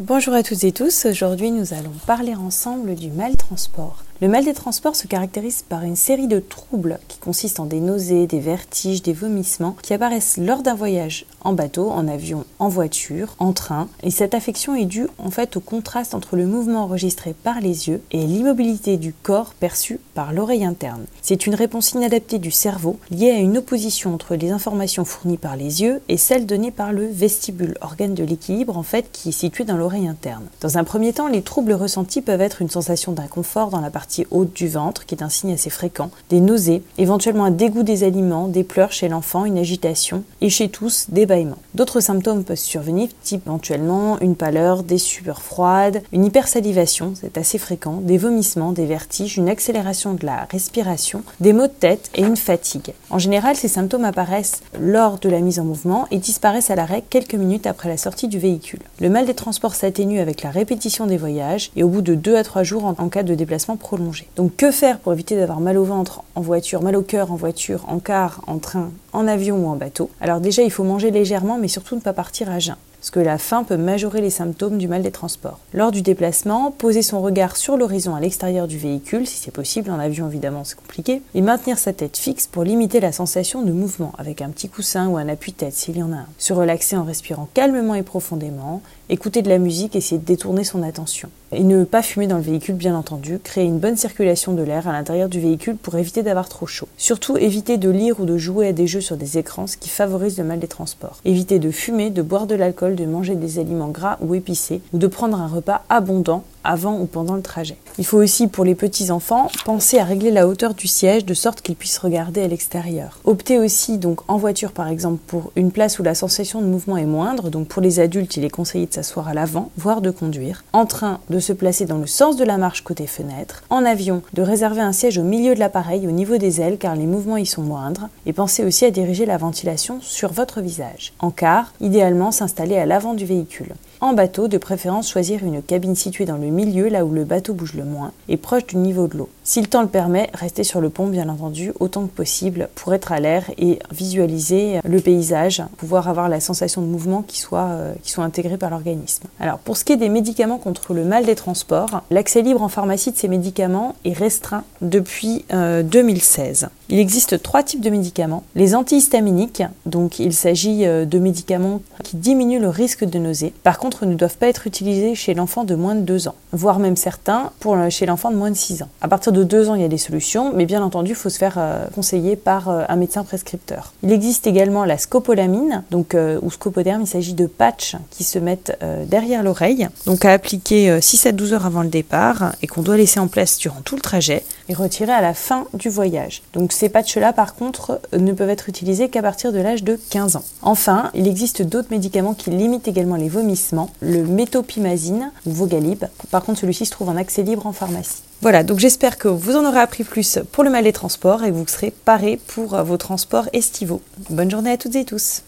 Bonjour à toutes et tous, aujourd'hui nous allons parler ensemble du mal transport. Le mal des transports se caractérise par une série de troubles qui consistent en des nausées, des vertiges, des vomissements qui apparaissent lors d'un voyage en bateau, en avion, en voiture, en train. Et cette affection est due en fait au contraste entre le mouvement enregistré par les yeux et l'immobilité du corps perçue par l'oreille interne. C'est une réponse inadaptée du cerveau liée à une opposition entre les informations fournies par les yeux et celles données par le vestibule, organe de l'équilibre en fait qui est situé dans l'oreille interne. Dans un premier temps, les troubles ressentis peuvent être une sensation d'inconfort dans la partie haute du ventre, qui est un signe assez fréquent, des nausées, éventuellement un dégoût des aliments, des pleurs chez l'enfant, une agitation, et chez tous, des bâillements. D'autres symptômes peuvent survenir, type éventuellement une pâleur, des sueurs froides, une hypersalivation, c'est assez fréquent, des vomissements, des vertiges, une accélération de la respiration, des maux de tête et une fatigue. En général, ces symptômes apparaissent lors de la mise en mouvement et disparaissent à l'arrêt quelques minutes après la sortie du véhicule. Le mal des transports s'atténue avec la répétition des voyages et au bout de 2 à 3 jours en, en cas de déplacement prolongé. Donc que faire pour éviter d'avoir mal au ventre en voiture, mal au cœur en voiture, en car, en train, en avion ou en bateau? Alors déjà, il faut manger légèrement, mais surtout ne pas partir à jeun parce que la faim peut majorer les symptômes du mal des transports. Lors du déplacement, poser son regard sur l'horizon à l'extérieur du véhicule, si c'est possible, en avion évidemment c'est compliqué, et maintenir sa tête fixe pour limiter la sensation de mouvement, avec un petit coussin ou un appui-tête s'il y en a un. Se relaxer en respirant calmement et profondément, écouter de la musique, essayer de détourner son attention. Et ne pas fumer dans le véhicule, bien entendu, créer une bonne circulation de l'air à l'intérieur du véhicule pour éviter d'avoir trop chaud. Surtout, éviter de lire ou de jouer à des jeux sur des écrans, ce qui favorise le mal des transports. Éviter de fumer, de boire de l'alcool, de manger des aliments gras ou épicés, ou de prendre un repas abondant avant ou pendant le trajet. Il faut aussi, pour les petits-enfants, penser à régler la hauteur du siège de sorte qu'ils puissent regarder à l'extérieur. Optez aussi, donc en voiture par exemple, pour une place où la sensation de mouvement est moindre, donc pour les adultes, il est conseillé de s'asseoir à l'avant, voire de conduire. En train, de se placer dans le sens de la marche côté fenêtre. En avion, de réserver un siège au milieu de l'appareil, au niveau des ailes, car les mouvements y sont moindres. Et pensez aussi à diriger la ventilation sur votre visage. En car, idéalement s'installer à l'avant du véhicule. En bateau, de préférence choisir une cabine située dans le milieu, là où le bateau bouge le moins, et proche du niveau de l'eau. Si le temps le permet, restez sur le pont, bien entendu, autant que possible, pour être à l'air et visualiser le paysage, pouvoir avoir la sensation de mouvement qui soit, euh, qui soit intégrée par l'organisme. Alors, pour ce qui est des médicaments contre le mal des transports, l'accès libre en pharmacie de ces médicaments est restreint depuis 2016. Euh, il existe trois types de médicaments. Les antihistaminiques, donc il s'agit euh, de médicaments qui diminuent le risque de nausée. Par contre, ne doivent pas être utilisés chez l'enfant de moins de 2 ans, voire même certains pour chez l'enfant de moins de 6 ans. À partir de 2 ans, il y a des solutions, mais bien entendu, il faut se faire euh, conseiller par euh, un médecin prescripteur. Il existe également la scopolamine, donc ou scopoderme, il s'agit de patchs qui se mettent derrière l'oreille, donc à appliquer 6 à 12 heures avant le départ et qu'on doit laisser en place durant tout le trajet et retirer à la fin du voyage. Donc ces patchs-là, par contre, ne peuvent être utilisés qu'à partir de l'âge de 15 ans. Enfin, il existe d'autres médicaments qui limitent également les vomissements, le métopimazine ou Vogalib. Par contre, celui-ci se trouve en accès libre en pharmacie. Voilà, donc j'espère que vous en aurez appris plus pour le mal des transports et que vous serez parés pour vos transports estivaux. Bonne journée à toutes et tous.